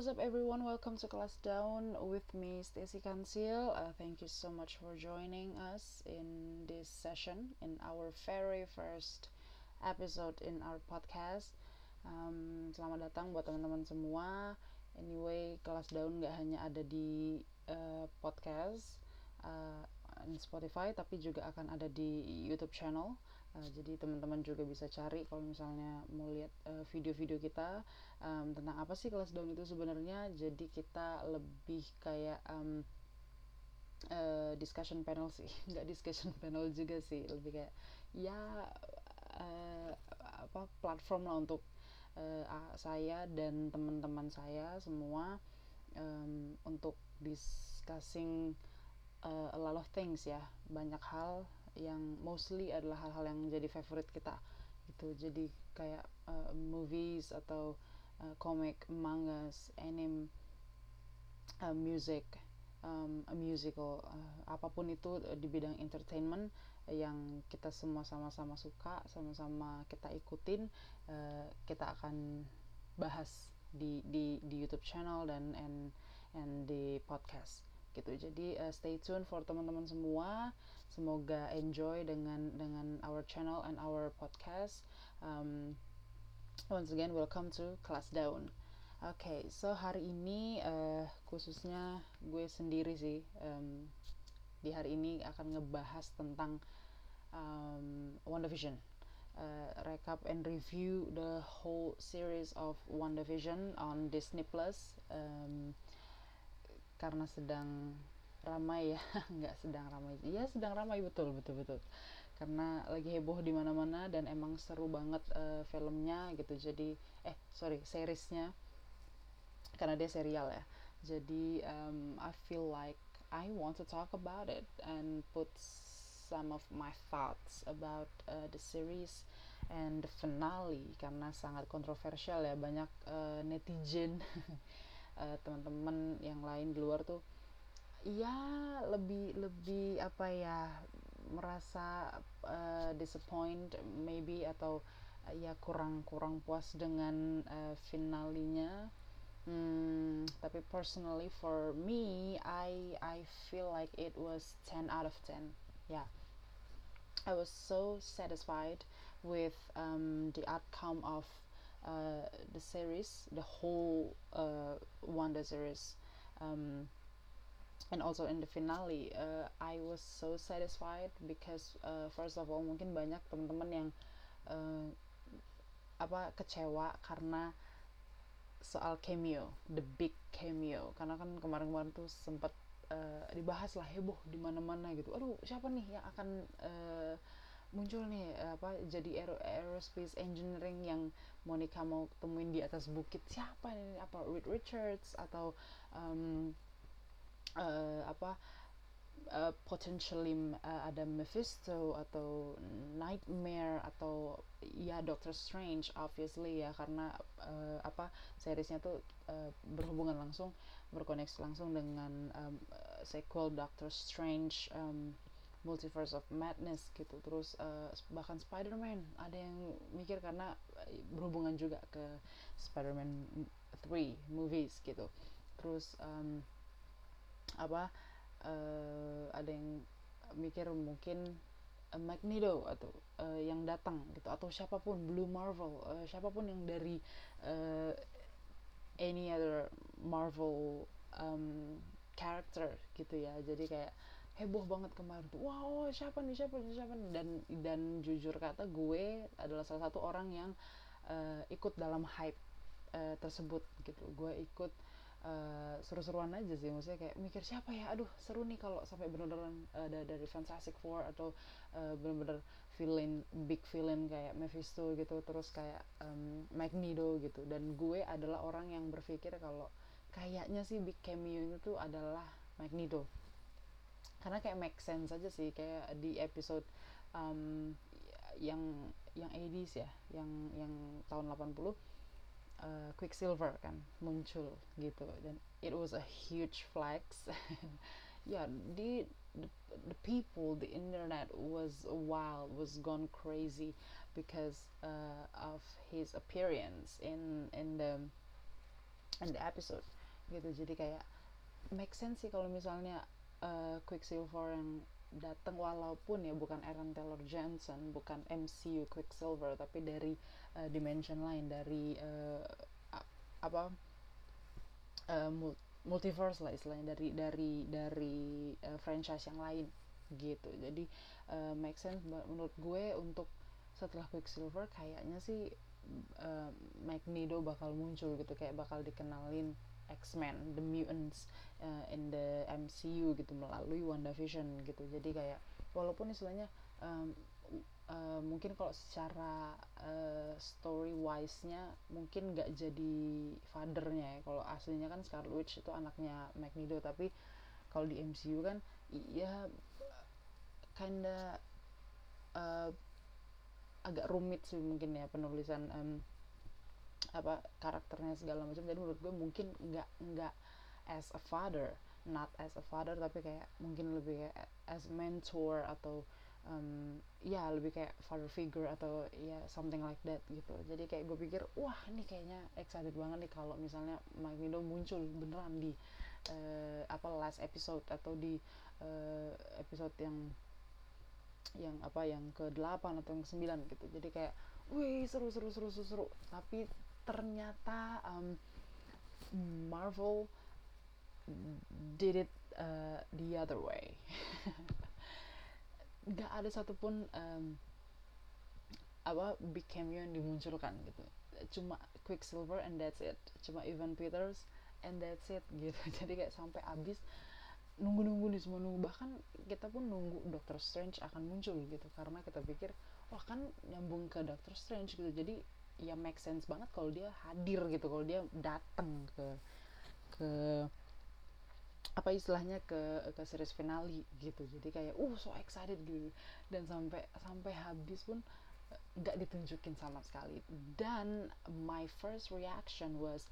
what's up everyone? Welcome to Class Down with me, Stacy Kansil. Uh, thank you so much for joining us in this session, in our very first episode in our podcast. Um, selamat datang buat teman-teman semua. Anyway, Kelas Daun gak hanya ada di uh, podcast, uh, Spotify, tapi juga akan ada di YouTube channel Uh, jadi teman-teman juga bisa cari kalau misalnya mau lihat uh, video-video kita um, tentang apa sih kelas down itu sebenarnya. Jadi kita lebih kayak um, uh, discussion panel sih, nggak discussion panel juga sih, lebih kayak ya uh, apa platform lah untuk uh, saya dan teman-teman saya semua um, untuk discussing uh, a lot of things ya, banyak hal yang mostly adalah hal-hal yang jadi favorite kita gitu. Jadi kayak uh, movies atau uh, comic mangas anime uh, music um, a musical uh, apa pun itu di bidang entertainment yang kita semua sama-sama suka sama-sama kita ikutin uh, kita akan bahas di di di YouTube channel dan and and di podcast gitu. Jadi uh, stay tune for teman-teman semua. Semoga enjoy dengan dengan our channel and our podcast. Um, once again welcome to class down. Oke okay, so hari ini uh, khususnya gue sendiri sih um, di hari ini akan ngebahas tentang um, WandaVision. Uh, recap and review the whole series of WandaVision on Disney Plus. Um, karena sedang ramai ya. Nggak sedang ramai. Iya sedang ramai. Betul betul betul. Karena lagi heboh di mana-mana dan emang seru banget uh, filmnya gitu. Jadi eh sorry seriesnya. Karena dia serial ya. Jadi um, I feel like I want to talk about it and put some of my thoughts about uh, the series and the finale. Karena sangat kontroversial ya. Banyak uh, netizen uh, teman-teman yang lain di luar tuh ya lebih lebih apa ya merasa uh, disappoint maybe atau uh, ya kurang kurang puas dengan uh, finalinya. Hmm, tapi personally for me I I feel like it was 10 out of 10 yeah. I was so satisfied with um, the outcome of uh, the series the whole uh, Wonder series. Um, and also in the finale uh, I was so satisfied because uh, first of all mungkin banyak teman-teman yang uh, apa kecewa karena soal cameo the big cameo. Karena kan kemarin-kemarin tuh sempat uh, dibahas lah heboh di mana-mana gitu. Aduh siapa nih yang akan uh, muncul nih apa jadi aero aerospace engineering yang Monica mau temuin di atas bukit. Siapa nih apa Reed Richards atau um, uh, apa uh, potentially uh, ada Mephisto atau Nightmare atau ya Doctor Strange obviously ya karena uh, apa seriesnya tuh uh, berhubungan langsung berkoneksi langsung dengan um, sequel Doctor Strange um, Multiverse of Madness gitu. Terus uh, bahkan Spider-Man. Ada yang mikir karena berhubungan juga ke Spider-Man 3 movies gitu. Terus um, apa uh, ada yang mikir mungkin uh, Magneto atau uh, yang datang gitu atau siapa pun Blue Marvel uh, siapa pun yang dari uh, any other Marvel um, character gitu ya. Jadi kayak heboh banget kemarin tuh. Wow siapa nih siapa nih siapa nih? Dan dan jujur kata gue adalah salah satu orang yang uh, ikut dalam hype uh, tersebut gitu. Gue ikut uh, seru-seruan aja sih. Maksudnya kayak mikir siapa ya? Aduh seru nih kalau sampai bener-beneran uh, dari Fantastic Four atau uh, bener-bener villain big villain kayak Mephisto gitu terus kayak um, Magneto gitu. Dan gue adalah orang yang berpikir kalau kayaknya sih big cameo itu adalah Magneto karena kayak make sense aja sih kayak di episode um, yang yang 80s ya yang yang tahun 80 uh, Quicksilver kan muncul gitu. Dan it was a huge flex. Yeah the, the the people the internet was wild was gone crazy because uh, of his appearance in in the in the episode gitu. Jadi kayak make sense sih kalau misalnya uh, Quicksilver yang datang walaupun ya bukan Aaron Taylor Johnson bukan MCU Quicksilver tapi dari uh, dimension lain dari uh, apa uh, multiverse lah istilahnya dari dari dari uh, franchise yang lain gitu. Jadi uh, make sense menurut gue untuk setelah Quicksilver kayaknya sih uh, Magneto bakal muncul gitu kayak bakal dikenalin X-Men, The Mutants uh, in the MCU gitu melalui WandaVision gitu. Jadi kayak walaupun istilahnya um, uh, mungkin kalau secara uh, story wise-nya mungkin nggak jadi fathernya ya. Kalau aslinya kan Scarlet Witch itu anaknya Magneto, tapi kalau di MCU kan iya kinda uh, agak rumit sih mungkin ya penulisan um, apa karakternya segala macam. Jadi menurut gue mungkin nggak nggak as a father not as a father tapi kayak mungkin lebih kayak as mentor atau um, ya lebih kayak father figure atau ya something like that gitu. Jadi kayak gue pikir wah ini kayaknya excited banget nih kalau misalnya Magneto muncul beneran di uh, apa last episode atau di uh, episode yang yang apa yang ke 8 atau yang ke 9 gitu. Jadi kayak wih seru seru seru seru seru. Tapi ternyata um, Marvel did it uh, the other way. Nggak ada satupun um, apa big cameo yang dimunculkan gitu. Cuma Quicksilver and that's it. Cuma Evan Peters and that's it gitu. Jadi kayak sampai abis nunggu-nunggu nih semua nunggu. Bahkan kita pun nunggu Doctor Strange akan muncul gitu. Karena kita pikir wah kan nyambung ke Doctor Strange gitu. Jadi ya make sense banget kalau dia hadir gitu kalau dia datang ke ke apa istilahnya ke ke series finale gitu. Jadi kayak uh so excited gitu. Dan sampai sampai habis pun eh, nggak ditunjukin sama sekali. Dan my first reaction was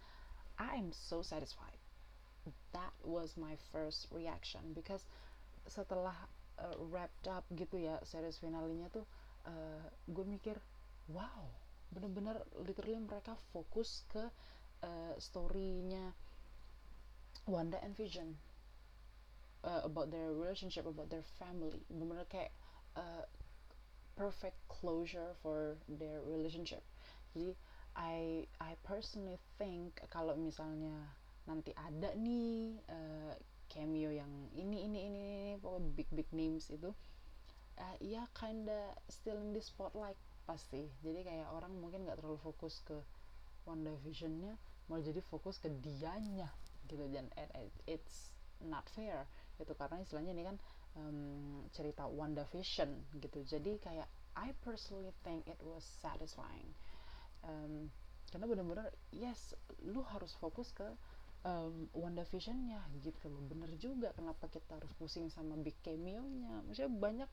I am so satisfied. That was my first reaction. Because setelah uh, wrapped up gitu ya series finalnya tuh uh, gue mikir wow bener-bener literally mereka fokus ke uh, storynya Wanda and Vision uh, about their relationship about their family. Bener-bener kayak uh, perfect closure for their relationship. Jadi I I personally think kalau misalnya nanti ada nih uh, cameo yang ini ini ini, ini pokoknya big big names itu uh, ya kinda still in the spotlight pasti jadi kayak orang mungkin nggak terlalu fokus ke WandaVisionnya malah jadi fokus ke dianya gitu. Dan it's not fair gitu karena istilahnya ini kan um, cerita WandaVision gitu. Jadi kayak I personally think it was satisfying. Um, karena bener-bener yes lu harus fokus ke um, WandaVisionnya gitu loh. Bener juga kenapa kita harus pusing sama big cameo-nya. Maksudnya banyak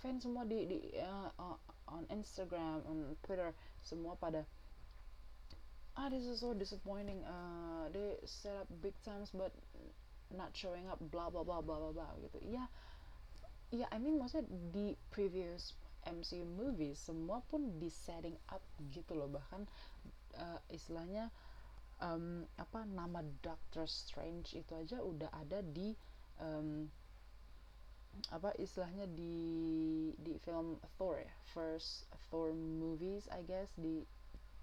fans semua di, di uh, on Instagram on Twitter semua pada ah this is so disappointing uh, they set up big times but not showing up blah blah blah blah blah blah gitu. Ya ya I mean maksudnya di previous MCU movies semua pun di setting up gitu loh. Bahkan uh, istilahnya um, apa nama Doctor Strange itu aja udah ada di um, apa istilahnya di di film Thor ya first Thor movies I guess di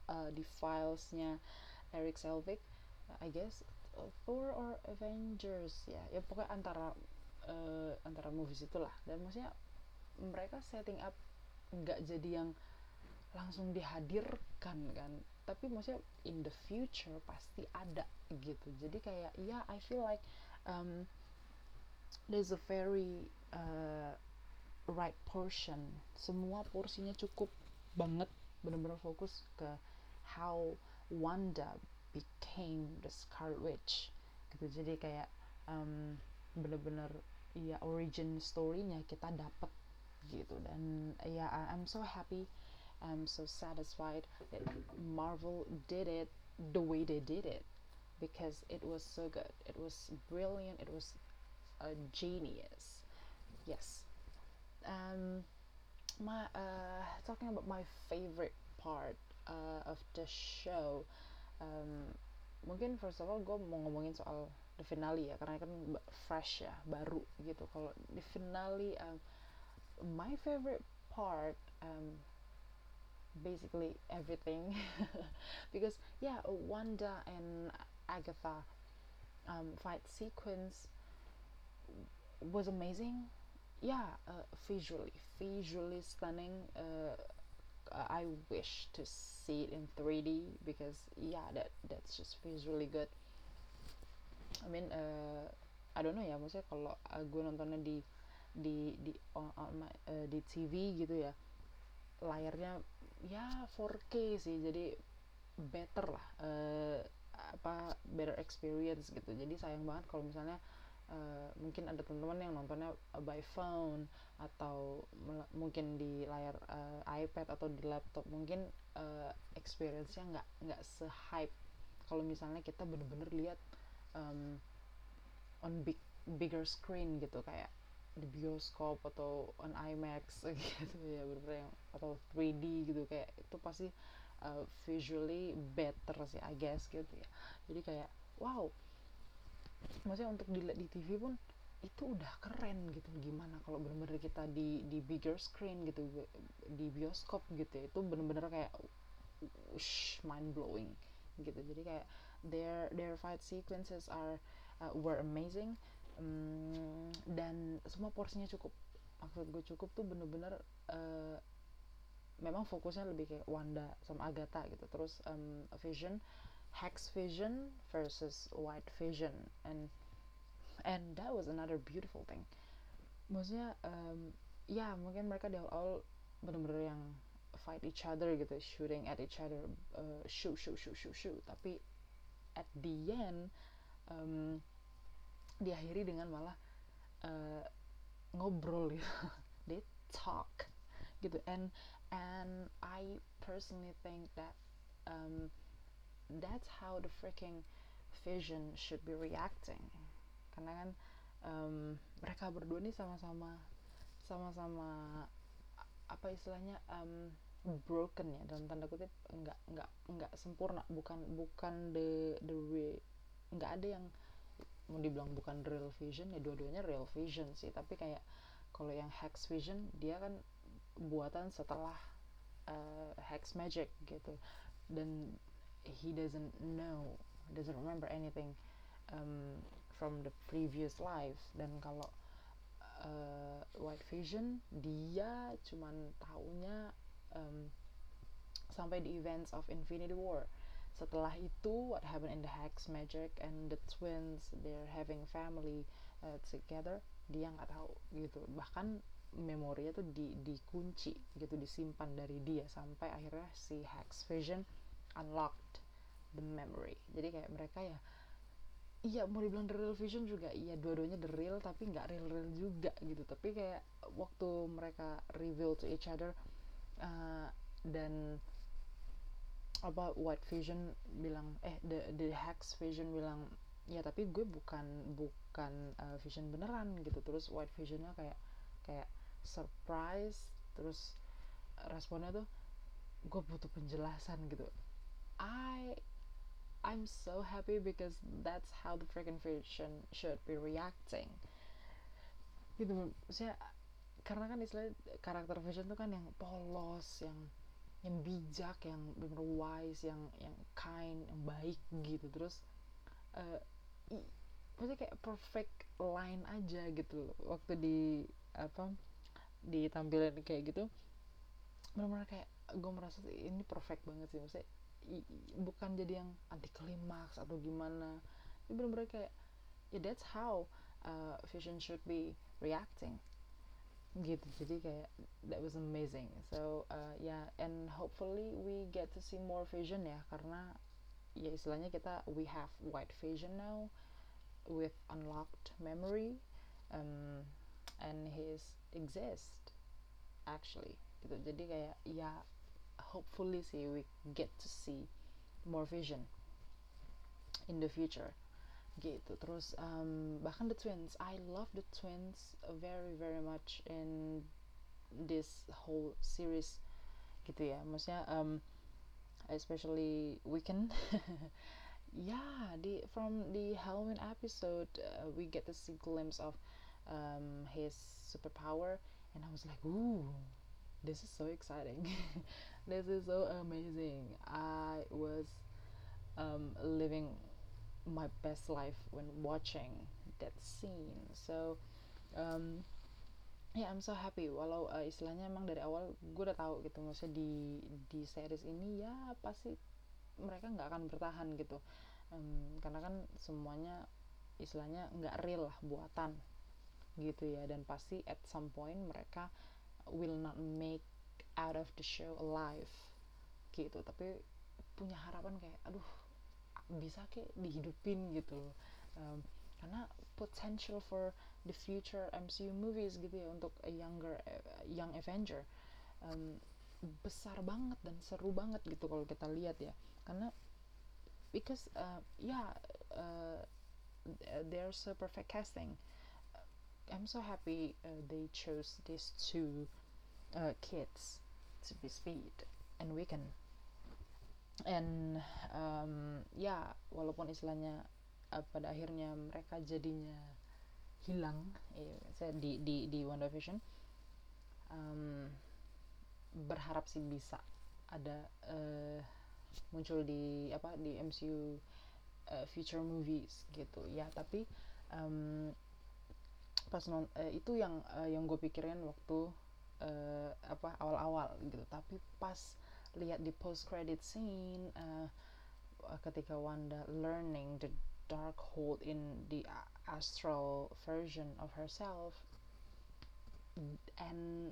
uh, di filesnya Eric Selvig I guess uh, Thor or Avengers ya. Ya pokoknya antara uh, antara movies itulah. Dan maksudnya mereka setting up nggak jadi yang langsung dihadirkan kan. Tapi maksudnya in the future pasti ada gitu. Jadi kayak ya yeah, I feel like um, there's a very uh, right portion. Semua porsinya cukup banget. Benar-benar fokus ke how Wanda became the Scarlet Witch gitu. Jadi kayak um, bener-bener ya origin story-nya kita dapat gitu. Dan ya I'm so happy I'm so satisfied that Marvel did it the way they did it because it was so good. It was brilliant. It was a genius. Yes. Um my uh talking about my favorite part uh, of the show um mungkin first of all gue mau ngomongin soal the finale ya karena kan fresh ya baru gitu. Kalau the finale um, my favorite part um, basically everything because yeah Wanda and Agatha um, fight sequence was amazing. Yeah uh, visually visually stunning. Uh, I wish to see it in 3D because yeah that that's just visually good. I mean uh, I don't know ya maksudnya kalau uh, gue nontonnya di di di on, on my, uh, di TV gitu ya layarnya ya 4K sih jadi better lah uh, apa better experience gitu. Jadi sayang banget kalau misalnya mungkin ada teman-teman yang nontonnya by phone atau mungkin di layar uh, iPad atau di laptop. Mungkin uh, experience-nya nggak nggak se hype kalau misalnya kita bener-bener lihat um, on big bigger screen gitu kayak di bioskop atau on IMAX gitu ya bener-bener yang atau 3D gitu kayak itu pasti uh, visually better sih I guess gitu ya. Jadi kayak wow maksudnya untuk dilihat di TV pun itu udah keren gitu. Gimana kalau bener-bener kita di di bigger screen gitu di bioskop gitu ya itu bener-bener kayak ush, mind blowing gitu. Jadi kayak their their fight sequences are uh, were amazing. Um, dan semua porsinya cukup. Maksud gue cukup tuh bener-bener uh, memang fokusnya lebih kayak Wanda sama Agatha gitu. Terus um, Vision Hex Vision versus White Vision and and that was another beautiful thing. Maksudnya um, ya mungkin mereka di awal bener-bener yang fight each other gitu shooting at each other uh, shoot shoot shoot shoot shoot. Tapi at the end um, diakhiri dengan malah uh, ngobrol gitu they talk gitu. And and I personally think that um, that's how the freaking vision should be reacting. Karena kan um, mereka berdua nih sama-sama sama-sama apa istilahnya um, broken ya dalam tanda kutip nggak nggak nggak sempurna. Bukan bukan the the way nggak ada yang mau dibilang bukan real vision ya dua-duanya real vision sih. Tapi kayak kalau yang hex vision dia kan buatan setelah uh, hex magic gitu. Dan he doesn't know doesn't remember anything um, from the previous life dan kalau uh, White Vision dia cuman tahunya um, sampai di events of Infinity War. Setelah itu what happened in the Hex Magic and the twins they're having family uh, together. Dia nggak tahu gitu. Bahkan memorinya tuh di dikunci gitu disimpan dari dia sampai akhirnya si Hex Vision unlocked the memory. Jadi kayak mereka ya iya mau dibilang the real vision juga iya dua-duanya the real tapi nggak real real juga gitu. Tapi kayak waktu mereka reveal to each other uh, dan apa white vision bilang eh the the hex vision bilang ya tapi gue bukan bukan uh, vision beneran gitu. Terus white visionnya kayak kayak surprise terus responnya tuh gue butuh penjelasan gitu I I'm so happy because that's how the freaking vision should be reacting. Gitu maksudnya karena kan istilah karakter vision tuh kan yang polos yang yang bijak yang bener wise yang yang kind yang baik gitu. Terus uh, maksudnya kayak perfect line aja gitu waktu di apa ditampilin kayak gitu benar-benar kayak gue merasa ini perfect banget sih. Maksudnya bukan jadi yang anti klimaks atau gimana. Ini benar-benar kayak ya yeah, that's how uh, vision should be reacting. Gitu jadi kayak that was amazing. So uh, yeah and hopefully we get to see more vision ya karena ya istilahnya kita we have white vision now with unlocked memory um, and his exist actually. Gitu jadi kayak ya hopefully sih we get to see more vision in the future. Gitu. Terus um, bahkan the twins. I love the twins very very much in this whole series. Gitu ya. Maksudnya um, especially Weekend. Yeah the from the halloween episode uh, we get to see glimpse of um, his superpower. And i was like ooh this is so exciting this is so amazing. I was um, living my best life when watching that scene. So um, yeah, I'm so happy. Walau uh, istilahnya emang dari awal gue udah tahu gitu. Maksudnya di di series ini ya pasti mereka nggak akan bertahan gitu. Um, karena kan semuanya istilahnya nggak real lah buatan gitu ya. Dan pasti at some point mereka will not make out of the show alive gitu. Tapi punya harapan kayak aduh bisa kayak dihidupin gitu um, karena potential for the future MCU movies gitu ya untuk a younger uh, young Avenger um, besar banget dan seru banget gitu kalau kita lihat ya. Karena because uh, yeah uh, they're so perfect casting. I'm so happy uh, they chose these two uh, kids to be Speed and Wiccan and um, ya walaupun istilahnya uh, pada akhirnya mereka jadinya hilang ya, saya di di di WandaVision um, berharap sih bisa ada uh, muncul di apa di MCU uh, future movies gitu. Ya tapi um, pas non uh, itu yang uh, yang gue pikirin waktu uh, apa awal-awal gitu. Tapi pas lihat di post credit scene uh, ketika Wanda learning the dark hold in the astral version of herself and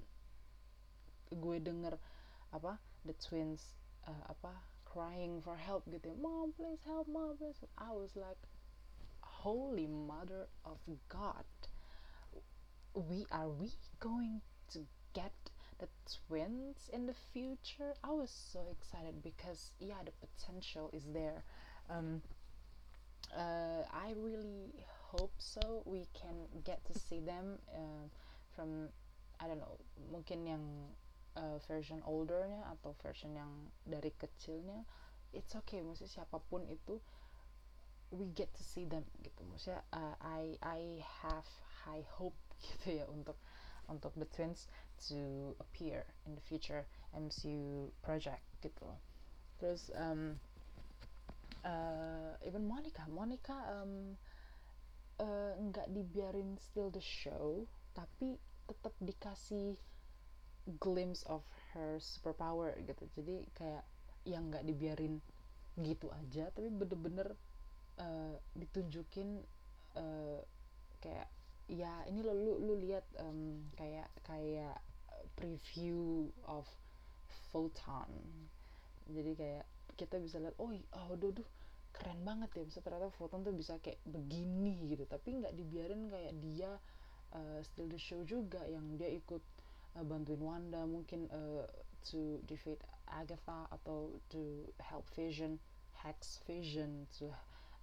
gue denger apa the twins uh, apa crying for help gitu mom please help mom please I was like holy mother of God we are we going to get the twins in the future? I was so excited because yeah the potential is there. Um, uh, I really hope so we can get to see them uh, from I don't know mungkin yang uh, version oldernya atau version yang dari kecilnya. It's okay maksudnya siapa pun itu we get to see them gitu. Maksudnya uh, I I have high hope gitu ya untuk untuk the twins to appear in the future MCU project gitu terus um, uh, even Monica Monica um, uh, nggak dibiarin still the show tapi tetap dikasih glimpse of her superpower gitu. Jadi kayak yang nggak dibiarin gitu aja tapi bener-bener uh, ditunjukin uh, kayak ya ini lo lu lu lihat um, kayak kayak preview of photon. Jadi kayak kita bisa lihat oh oh duh, duh keren banget ya. Bisa ternyata photon tuh bisa kayak begini gitu. Tapi nggak dibiarin kayak dia uh, still the show juga yang dia ikut uh, bantuin Wanda mungkin uh, to defeat Agatha atau to help Vision Hex Vision to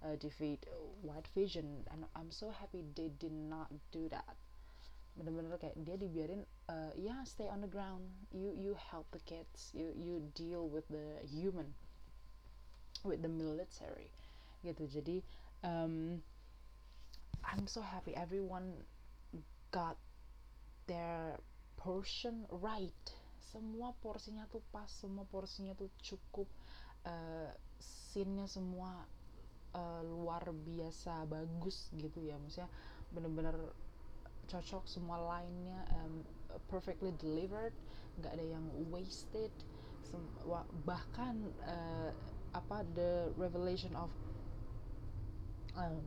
uh, defeat White Vision and I'm so happy they did not do that bener-bener kayak dia dibiarin uh, ya yeah, stay on the ground. You you help the kids. You you deal with the human with the military. Gitu. Jadi um, I'm so happy everyone got their portion right. Semua porsinya tuh pas semua porsinya tuh cukup uh, scene-nya semua uh, luar biasa bagus gitu ya. Maksudnya bener-bener cocok semua line-nya um, perfectly delivered nggak ada yang wasted bahkan uh, apa the revelation of um,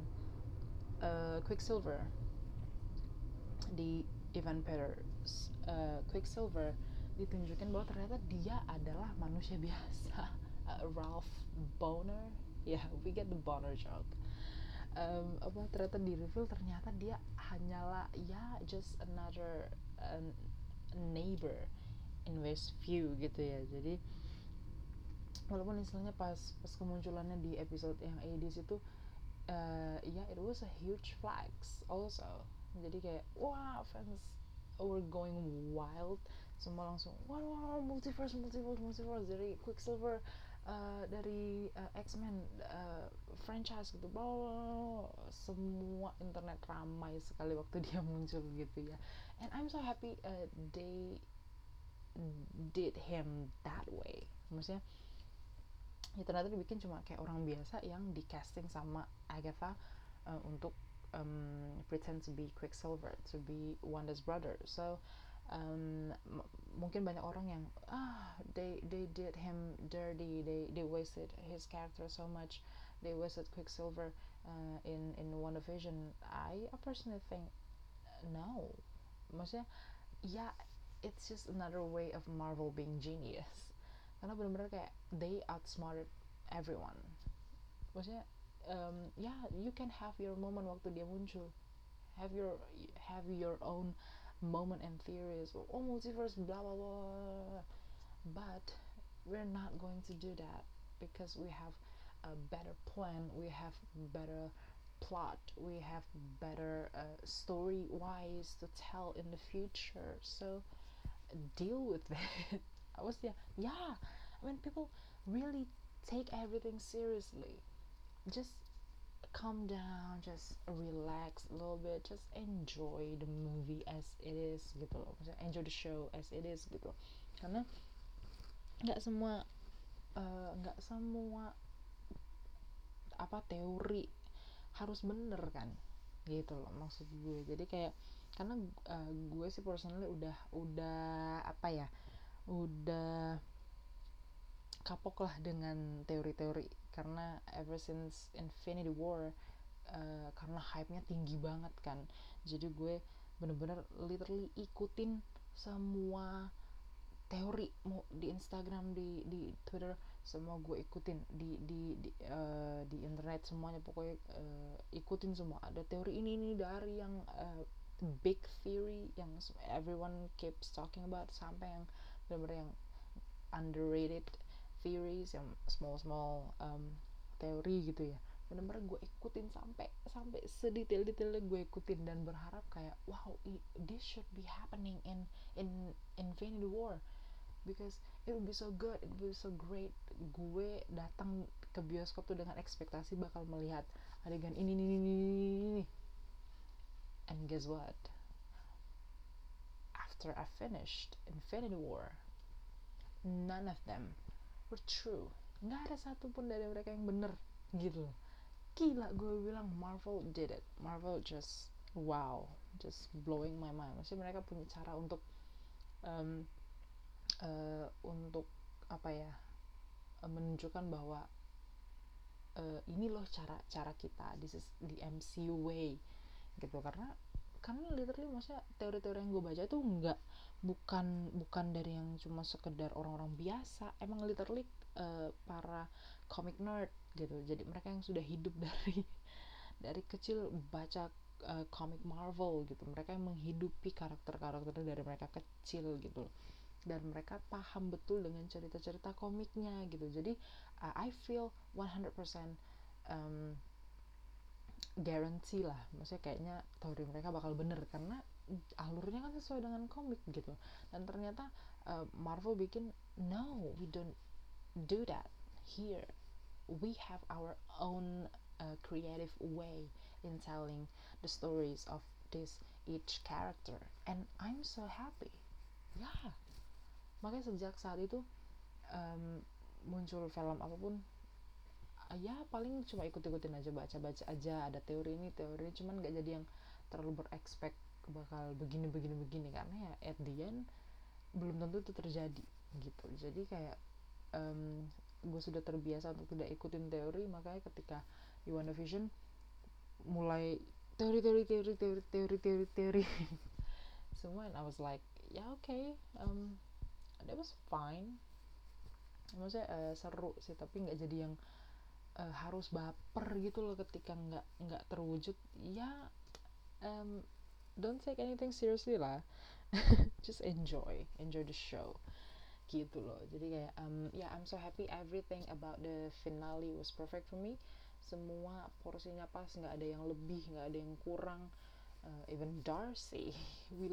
uh, Quicksilver di Evan Peters. Uh, Quicksilver ditunjukin bahwa ternyata dia adalah manusia biasa. Uh, Ralph Boner ya yeah, we get the Boner joke um, apa ternyata di reveal ternyata dia hanyalah ya just another uh, neighbor in Westview gitu ya. Jadi walaupun istilahnya pas pas kemunculannya di episode yang 80s itu uh, ya yeah, it was a huge flags also. Jadi kayak wah fans were going wild. Semua langsung wah, wah multiverse multiverse multiverse. Dari Quicksilver uh, dari uh, X-Men uh, franchise gitu. Blah, semua internet ramai sekali waktu dia muncul gitu ya. And I'm so happy uh, they did him that way. Maksudnya ya ternyata dibikin cuma kayak orang biasa yang di casting sama Agatha uh, untuk um, pretend to be Quicksilver to be Wanda's brother. So um, mungkin banyak orang yang ah they they did him dirty they they wasted his character so much they wasted Quicksilver uh, in in WandaVision. I personally think no. Maksudnya ya it's just another way of Marvel being genius. Karena benar-benar kayak they outsmarted everyone. Maksudnya um, yeah, you can have your moment waktu dia muncul. Have your have your own moment and theories oh multiverse blah blah blah. But we're not going to do that because we have a better plan we have better plot we have better uh, story wise to tell in the future. So deal with it. I was yeah yeah. I mean people really take everything seriously. Just calm down just relax a little bit just enjoy the movie as it is gitu loh. Maksudnya enjoy the show as it is gitu. Karena nggak semua uh, nggak uh, semua apa teori harus bener kan gitu loh maksud gue. Jadi kayak karena uh, gue sih personally udah udah apa ya udah kapok lah dengan teori-teori karena ever since Infinity War uh, karena hype-nya tinggi banget kan. Jadi gue bener-bener literally ikutin semua teori mau di Instagram di di Twitter semua gue ikutin. Di di di, uh, di internet semuanya pokoknya uh, ikutin semua. Ada teori ini ini dari yang uh, big theory yang everyone keeps talking about sampai yang benar-benar yang underrated theories yang small small um, teori gitu ya. Benar-benar gue ikutin sampai sampai sedetail-detailnya gue ikutin dan berharap kayak wow this should be happening in in Infinity War. Because it will be so good it will be so great gue datang ke bioskop tuh dengan ekspektasi bakal melihat adegan ini ini ini ini. And guess what? After I finished Infinity War, none of them were true. Nggak ada satupun dari mereka yang bener gitu. Gila gue bilang Marvel did it. Marvel just wow, just blowing my mind. Maksudnya mereka punya cara untuk um, uh, untuk apa ya menunjukkan bahwa uh, ini loh cara cara kita this is the MCU way gitu karena karena literally maksudnya teori-teori yang gue baca itu enggak bukan bukan dari yang cuma sekedar orang-orang biasa. Emang literally uh, para comic nerd gitu. Jadi mereka yang sudah hidup dari dari kecil baca uh, comic Marvel gitu. Mereka yang menghidupi karakter-karakter dari mereka kecil gitu. Dan mereka paham betul dengan cerita-cerita komiknya gitu. Jadi uh, I feel 100% um, guarantee lah. Maksudnya kayaknya teori mereka bakal bener karena alurnya kan sesuai dengan komik gitu. Dan ternyata uh, Marvel bikin no we don't do that here. We have our own uh, creative way in telling the stories of this each character. And I'm so happy. Ya yeah. makanya sejak saat itu um, muncul film apa pun ya paling cuma ikut-ikutin aja baca-baca aja ada teori ini teori ini. Cuman gak jadi yang terlalu berekspek bakal begini begini begini karena ya at the end belum tentu itu terjadi gitu. Jadi kayak um, gue sudah terbiasa untuk tidak ikutin teori makanya ketika di Vision mulai teori teori teori teori teori teori teori semua and I was like ya yeah, oke okay, um, that was fine. Maksudnya uh, seru sih tapi nggak jadi yang uh, harus baper gitu loh ketika nggak nggak terwujud ya um, don't take anything seriously lah. Just enjoy enjoy the show gitu loh. Jadi kayak um, ya yeah, I'm so happy everything about the finale was perfect for me. Semua porsinya pas nggak ada yang lebih nggak ada yang kurang. Uh, even Darcy we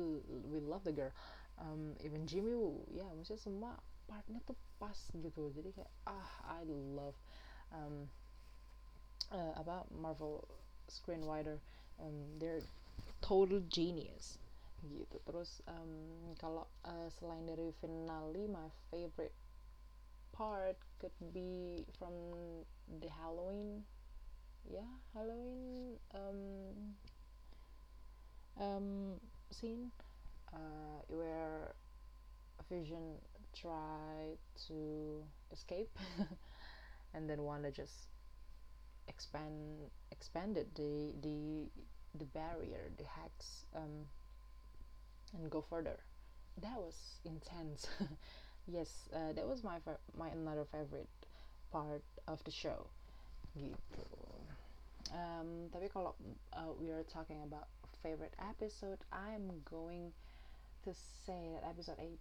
we love the girl. Um, even Jimmy Woo ya yeah, maksudnya semua partnya tuh pas gitu. Jadi kayak ah I love um, uh, apa Marvel screenwriter um, they're total genius. Gitu. Terus um, kalau uh, selain dari finale my favorite part could be from the Halloween. Yeah Halloween um, um, scene uh, where Vision tried to escape and then want to just expand expanded the the the barrier the hex um, and go further. That was intense. Yes uh, that was my my another favorite part of the show. Gitu um, tapi kalau uh, we are talking about favorite episode I'm going to say that episode 8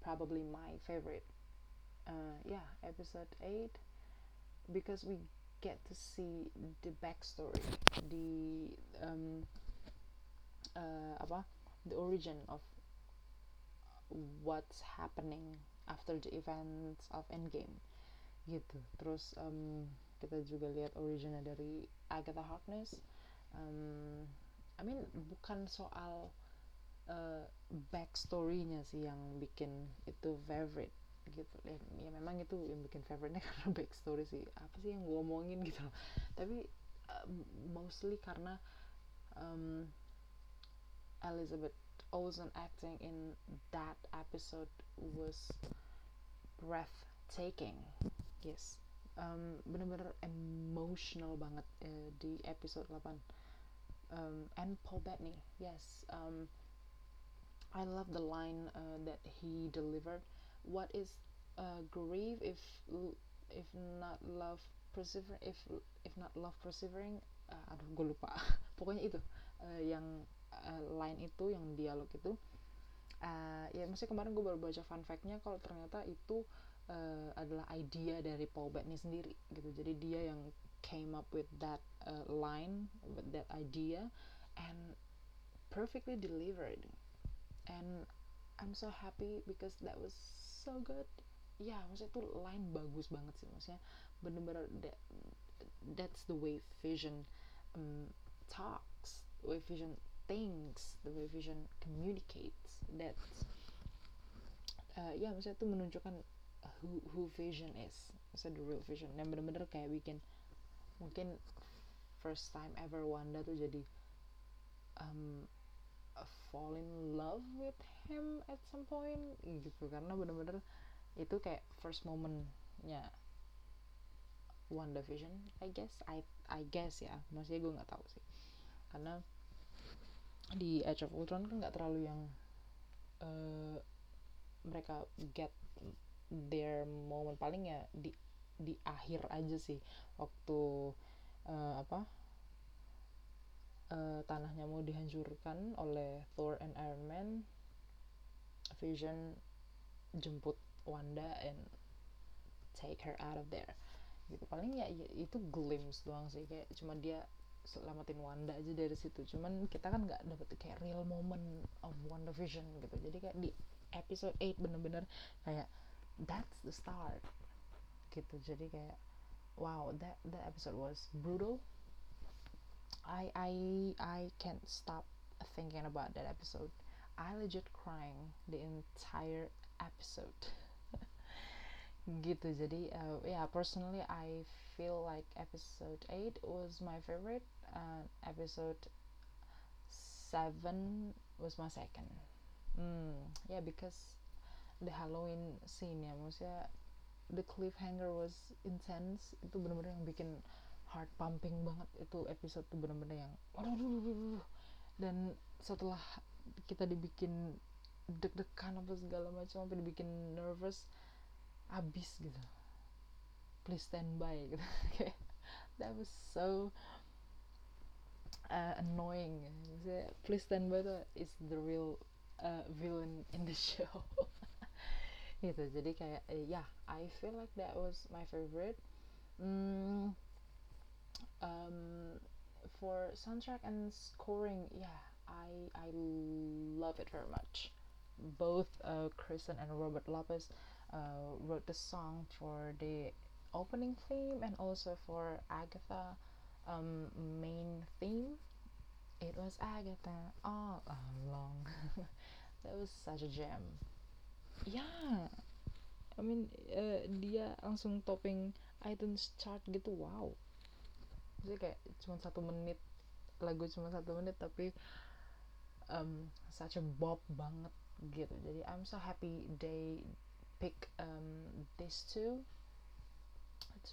probably my favorite uh, yeah episode 8 because we get to see the backstory the um, uh, apa? The origin of what's happening after the events of Endgame gitu. Terus um, kita juga lihat originnya dari Agatha Harkness. Um, I mean bukan soal uh, backstorynya sih yang bikin itu favorite gitu. Ya, ya memang itu yang bikin favorite karena backstory sih apa sih yang gue omongin gitu. Tapi uh, mostly karena um, Elizabeth Olsen acting in that episode was breathtaking. Yes. Um, bener-bener emotional banget uh, di episode 8 um, and Paul Bettany. Yes um, I love the line uh, that he delivered what is uh, grief if if not love persevering if if not love persevering uh, aduh gue lupa. Pokoknya itu uh, yang uh, line itu yang dialog itu. Uh, ya masih kemarin gue baru baca fun factnya kalau ternyata itu uh, adalah idea dari Paul Bettany sendiri gitu. Jadi dia yang came up with that uh, line with that idea and perfectly delivered. And I'm so happy because that was so good. Ya maksudnya tuh line bagus banget sih maksudnya bener-bener that, that's the way Vision um, talks the way Vision thinks the way Vision communicates that uh, ya maksudnya tuh menunjukkan who who Vision is maksudnya the real Vision. Yang bener-bener kayak bikin mungkin first time ever Wanda tuh jadi um, fall in love with him at some point gitu. Karena bener-bener itu kayak first momentnya WandaVision I guess. I I guess ya. Maksudnya gue nggak tahu sih. Karena di Age of Ultron kan nggak terlalu yang uh, mereka get their moment. Paling ya di di akhir aja sih. Waktu uh, apa uh, tanahnya mau dihancurkan oleh Thor and Iron Man Vision jemput Wanda and take her out of there. Gitu. Paling ya, ya itu glimpse doang sih kayak cuma dia selamatin Wanda aja dari situ. Cuman kita kan nggak dapet kayak real moment of Wanda Vision gitu. Jadi kayak di episode 8 bener-bener kayak that's the start. Gitu. Jadi kayak wow that that episode was brutal I I I can't stop thinking about that episode. I legit crying the entire episode. gitu jadi uh, yeah personally I feel like episode 8 was my favorite and episode 7 was my second mm, yeah because the Halloween scene ya maksudnya the cliffhanger was intense itu bener-bener yang bikin heart pumping banget. Itu episode tuh bener-bener yang dan setelah kita dibikin deg-degan apa segala macam sampai dibikin nervous abis gitu. Please stand by gitu. Kayak that was so uh, annoying. Please stand by tuh is the real uh, villain in the show. Gitu. Jadi kayak uh, yeah I feel like that was my favorite. Mm, um, for soundtrack and scoring yeah I I love it very much both uh, Kristen and Robert Lopez uh, wrote the song for the opening theme and also for Agatha um, main theme. It was Agatha all along. that was such a gem. Yeah, I mean uh, dia langsung topping iTunes chart gitu. Wow. Jadi kayak cuma satu menit lagu cuma satu menit tapi um, such a bob banget gitu. Jadi I'm so happy they pick um, these two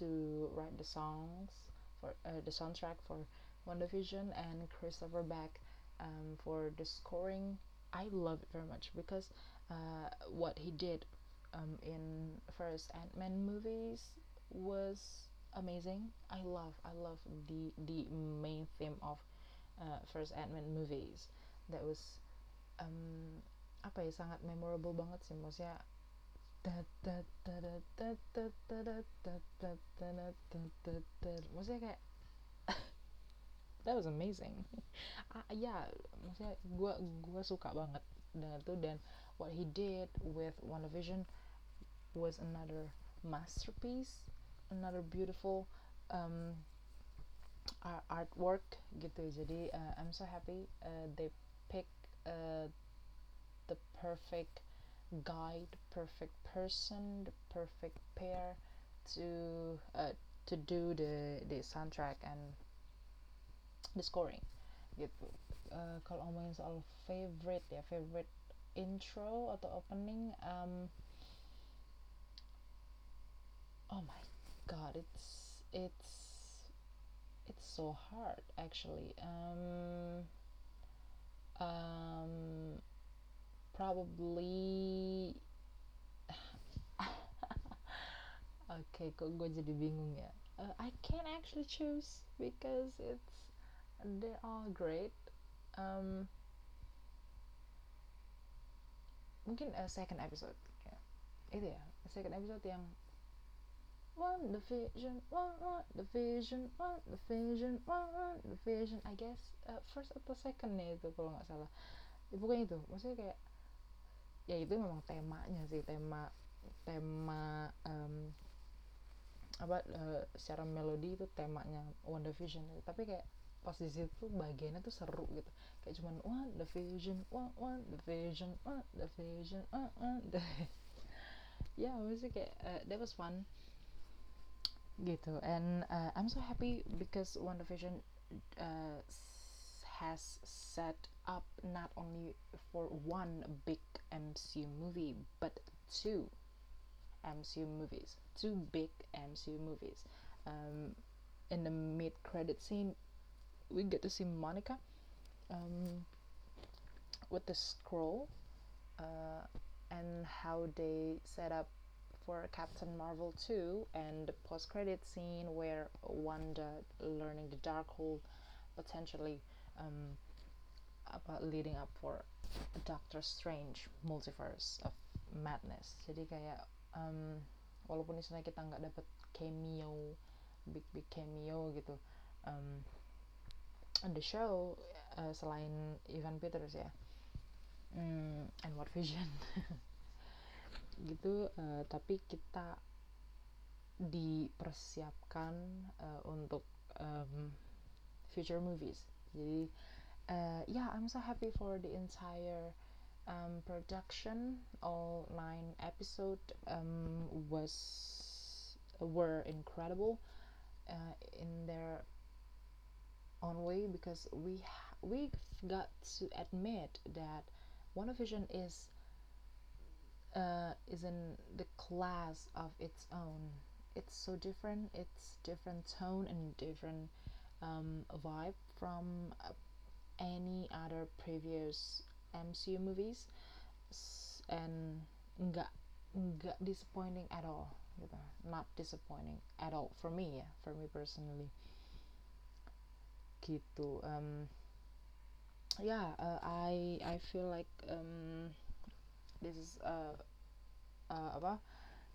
to write the songs for uh, the soundtrack for Wonder Vision and Christopher Beck um, for the scoring. I love it very much because uh, what he did um, in first Ant Man movies was amazing. I love I love the the main theme of uh, first Ant Man movies. That was um, apa ya sangat memorable banget sih maksudnya maksudnya kayak that was amazing uh, ya yeah, maksudnya gue gue suka banget dengan itu dan what he did with WandaVision was another masterpiece another beautiful um, artwork. Gitu jadi uh, I'm so happy uh, they pick uh, the perfect guide perfect person the perfect pair to uh, to do the the soundtrack and the scoring. Gitu uh, kalau ngomongin soal favorite ya favorite intro atau opening. Um, oh my god it's it's it's so hard actually um, um, probably okay, kok gue jadi bingung ya? Uh, I can't actually choose because it's they're all great. Um, mungkin a second episode, ya. itu ya, second episode yang one the vision, one one the vision, one the vision, one one the vision. I guess uh, first atau second nih itu kalau nggak salah. Ya, bukan itu, maksudnya kayak ya itu memang temanya sih. Tema tema um, apa uh, secara melodi itu temanya WandaVision tapi kayak pas di situ bagiannya tuh seru gitu. Kayak cuman one the vision one one the vision one the vision one one the ya yeah, masih kayak uh, that was fun gitu and uh, I'm so happy because WandaVision uh, has set up not only for one big MCU movie but two MCU movies, two big MCU movies. Um, in the mid credit scene, we get to see Monica um, with the scroll uh, and how they set up for Captain Marvel 2 and the post credit scene where Wanda learning the Darkhold potentially um, about leading up for Doctor Strange multiverse of madness. Jadi kayak um, walaupun misalnya kita nggak dapet cameo big big cameo gitu um, on the show uh, selain Ivan Peters ya. Um, and What Vision gitu uh, tapi kita dipersiapkan uh, untuk um, future movies. Jadi uh, yeah I'm so happy for the entire um, production. All nine episode um, was were incredible uh, in their own way because we we got to admit that WandaVision is uh, is in the class of its own. It's so different. It's different tone and different um, vibe from uh, any other previous MCU movies and nggak nggak disappointing at all gitu not disappointing at all for me ya for me personally gitu um, yeah uh, I I feel like um, this is uh, uh, apa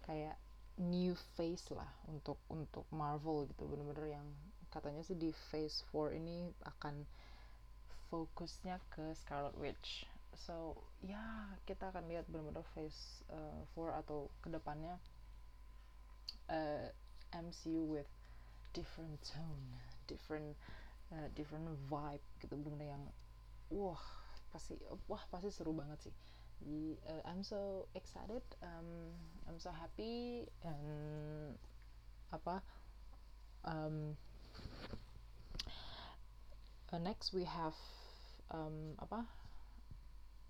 kayak new face lah untuk untuk Marvel gitu. Bener-bener yang katanya sih di Phase 4 ini akan fokusnya ke Scarlet Witch. So ya kita akan lihat benar-benar phase uh, 4 atau ke depannya uh, MCU with different tone different uh, different vibe gitu. Bener yang wah pasti wah pasti seru banget sih uh, I'm so excited um, I'm so happy and apa um, uh, next we have um, apa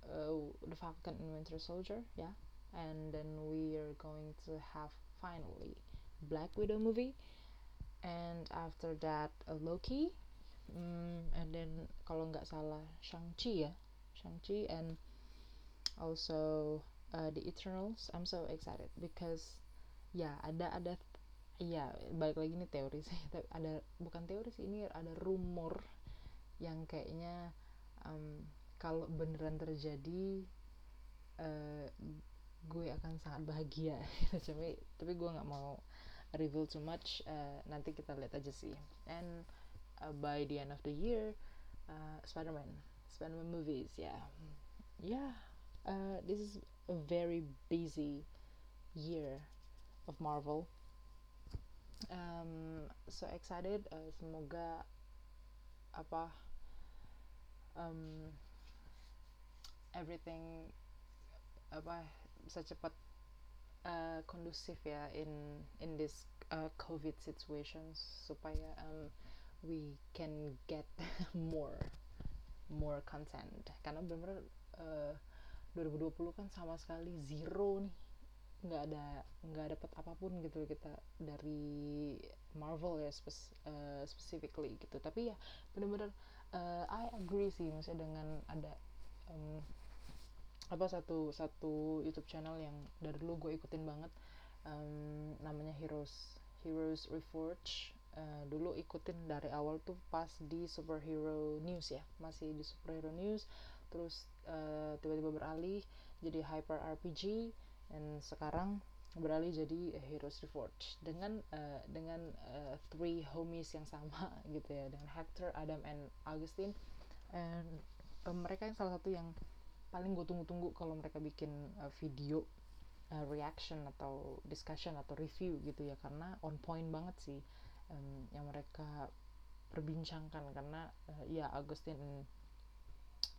uh, the Falcon and Winter Soldier, yeah, and then we are going to have finally Black Widow movie, and after that uh, Loki, um, and then kalau nggak salah Shang-Chi ya, Shang-Chi and also uh, the Eternals. I'm so excited because ya ada ada ya balik lagi nih teori sih ada bukan teori sih ini ada rumor yang kayaknya um, kalau beneran terjadi uh, gue akan sangat bahagia tapi tapi gue nggak mau reveal too much uh, nanti kita lihat aja sih and uh, by the end of the year uh, Spider-Man Spider-Man movies ya yeah. yeah uh, this is a very busy year of Marvel. Um, so excited. Uh, semoga apa um, everything apa secepat uh, kondusif ya in in this uh, COVID situations supaya um, we can get more more content. Karena benar-benar uh, 2020 kan sama sekali zero nih. Nggak ada nggak dapat apa pun gitu kita dari Marvel ya spes, uh, specifically gitu. Tapi ya benar-benar uh, I agree sih maksudnya dengan ada um, apa satu satu YouTube channel yang dari dulu gue ikutin banget um, namanya Heroes Heroes Reforge. Uh, dulu ikutin dari awal tuh pas di superhero news ya masih di superhero news terus uh, tiba-tiba beralih jadi hyper RPG dan sekarang beralih jadi Heroes Reforge dengan uh, dengan uh, three homies yang sama gitu ya dengan Hector, Adam, and Augustine. And uh, mereka yang salah satu yang paling gue tunggu-tunggu kalau mereka bikin uh, video uh, reaction atau discussion atau review gitu ya karena on point banget sih um, yang mereka perbincangkan. Karena uh, ya Agustin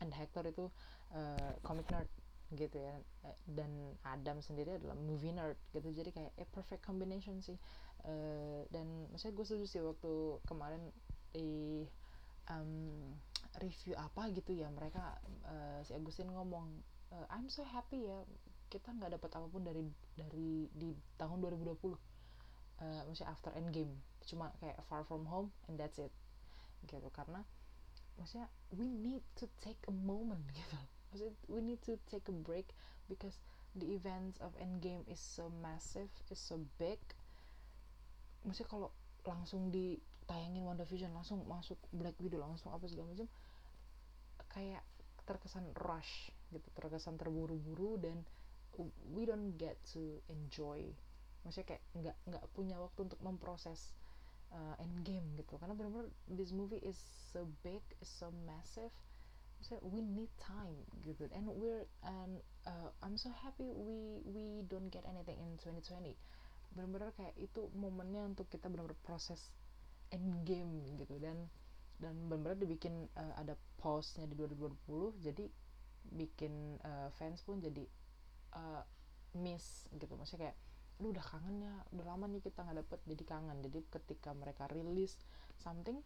and Hector itu uh, comic nerd gitu ya. Dan Adam sendiri adalah movie nerd gitu. Jadi kayak a perfect combination sih. Uh, dan maksudnya gue setuju sih waktu kemarin di um, review apa gitu ya mereka uh, si Agustin ngomong uh, I'm so happy ya kita nggak dapat apa pun dari dari di tahun 2020 uh, maksudnya after Endgame. Cuma kayak Far From Home and that's it gitu. Karena maksudnya we need to take a moment gitu. Maksudnya we need to take a break because the events of Endgame is so massive is so big. Maksudnya kalau langsung di tayangin WandaVision langsung masuk Black Widow langsung apa segala macam kayak terkesan rush gitu. Terkesan terburu-buru dan we don't get to enjoy. Maksudnya kayak nggak nggak punya waktu untuk memproses uh, endgame gitu. Karena benar-benar this movie is so big so massive. So we need time gitu. And we're and uh, I'm so happy we we don't get anything in 2020 benar-benar kayak itu momennya untuk kita benar-benar proses endgame gitu. Dan dan benar-benar dibikin uh, ada pause-nya di 2020 jadi bikin uh, fans pun jadi uh, miss gitu. Maksudnya kayak lu udah kangen ya. Udah lama nih kita nggak dapet jadi kangen. Jadi ketika mereka rilis something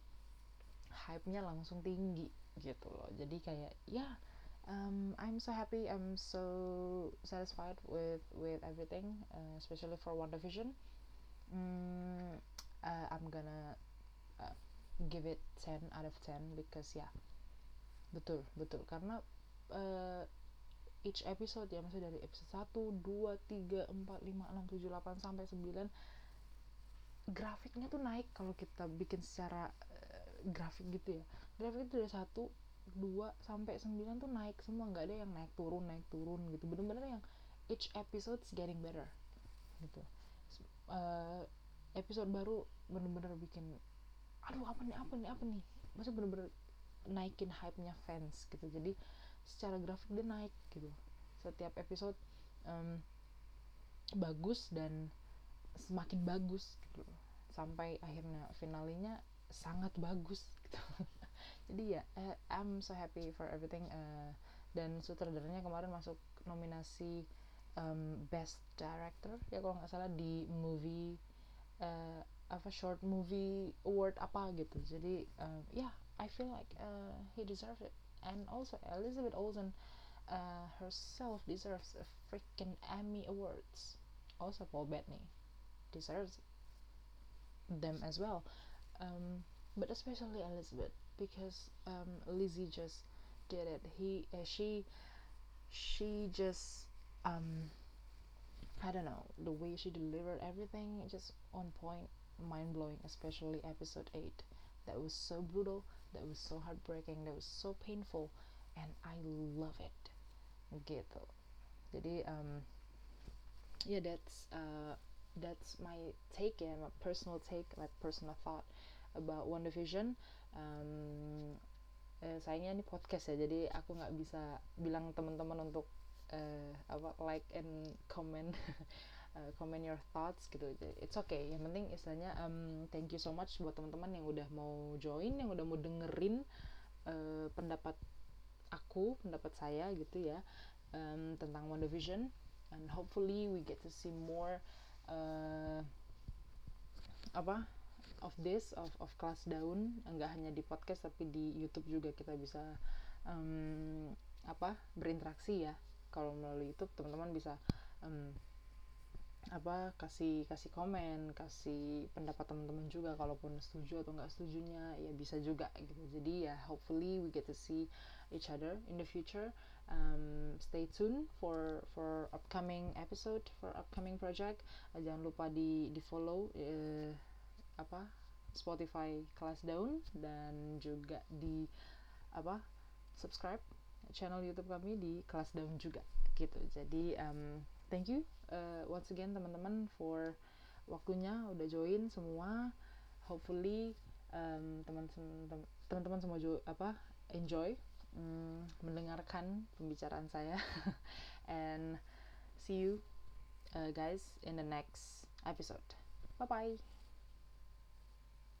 hype-nya langsung tinggi gitu loh. Jadi kayak ya yeah, um, I'm so happy I'm so satisfied with with everything uh, especially for WandaVision. Mm, uh, I'm gonna uh, give it 10 out of 10 because ya yeah, betul betul. Karena uh, each episode ya maksudnya dari episode 1, 2, 3, 4, 5, 6, 7, 8 sampai 9 grafiknya tuh naik kalau kita bikin secara uh, grafik gitu ya. Grafik itu dari 1, 2 sampai 9 tuh naik semua nggak ada yang naik turun naik turun gitu. Bener-bener yang each episode is getting better gitu. Uh, episode baru bener-bener bikin aduh apa nih apa nih apa nih? Maksudnya bener-bener naikin hype nya fans gitu. Jadi secara grafik dia naik gitu. Setiap episode um, bagus dan semakin bagus gitu. Sampai akhirnya finalnya sangat bagus gitu. Jadi ya uh, I'm so happy for everything uh, dan sutradaranya kemarin masuk nominasi um, best director ya kalau nggak salah di movie uh, apa short movie award apa gitu. Jadi uh, yeah I feel like uh, he deserves it and also Elizabeth Olsen uh, herself deserves a freaking Emmy awards also Paul Bettany deserves them as well um, but especially Elizabeth because um, Lizzie just did it. He, uh, she, she just, um, I don't know, the way she delivered everything just on point, mind blowing. Especially episode eight, that was so brutal, that was so heartbreaking, that was so painful, and I love it. Gitu. Jadi, um, yeah, that's uh, that's my take, yeah, my personal take, my personal thought about One Division. Um, eh, sayangnya ini podcast ya jadi aku nggak bisa bilang teman-teman untuk eh, apa like and comment uh, comment your thoughts gitu. It's okay. Yang penting istilahnya um, thank you so much buat teman-teman yang udah mau join yang udah mau dengerin uh, pendapat aku pendapat saya gitu ya um, tentang One Division and hopefully we get to see more uh, apa of this of of kelas daun enggak hanya di podcast tapi di YouTube juga kita bisa um, apa berinteraksi ya. Kalau melalui YouTube teman-teman bisa um, apa kasih kasih komen kasih pendapat teman-teman juga kalaupun setuju atau nggak setujunya ya bisa juga gitu. Jadi ya hopefully we get to see each other in the future. Um, stay tuned for for upcoming episode for upcoming project. Uh, jangan lupa di di follow uh, apa Spotify kelas daun dan juga di apa subscribe channel YouTube kami di kelas daun juga gitu. Jadi um, thank you uh, once again teman-teman for waktunya udah join semua. Hopefully um, teman-teman semua jo apa enjoy um, mendengarkan pembicaraan saya. And see you uh, guys in the next episode. Bye bye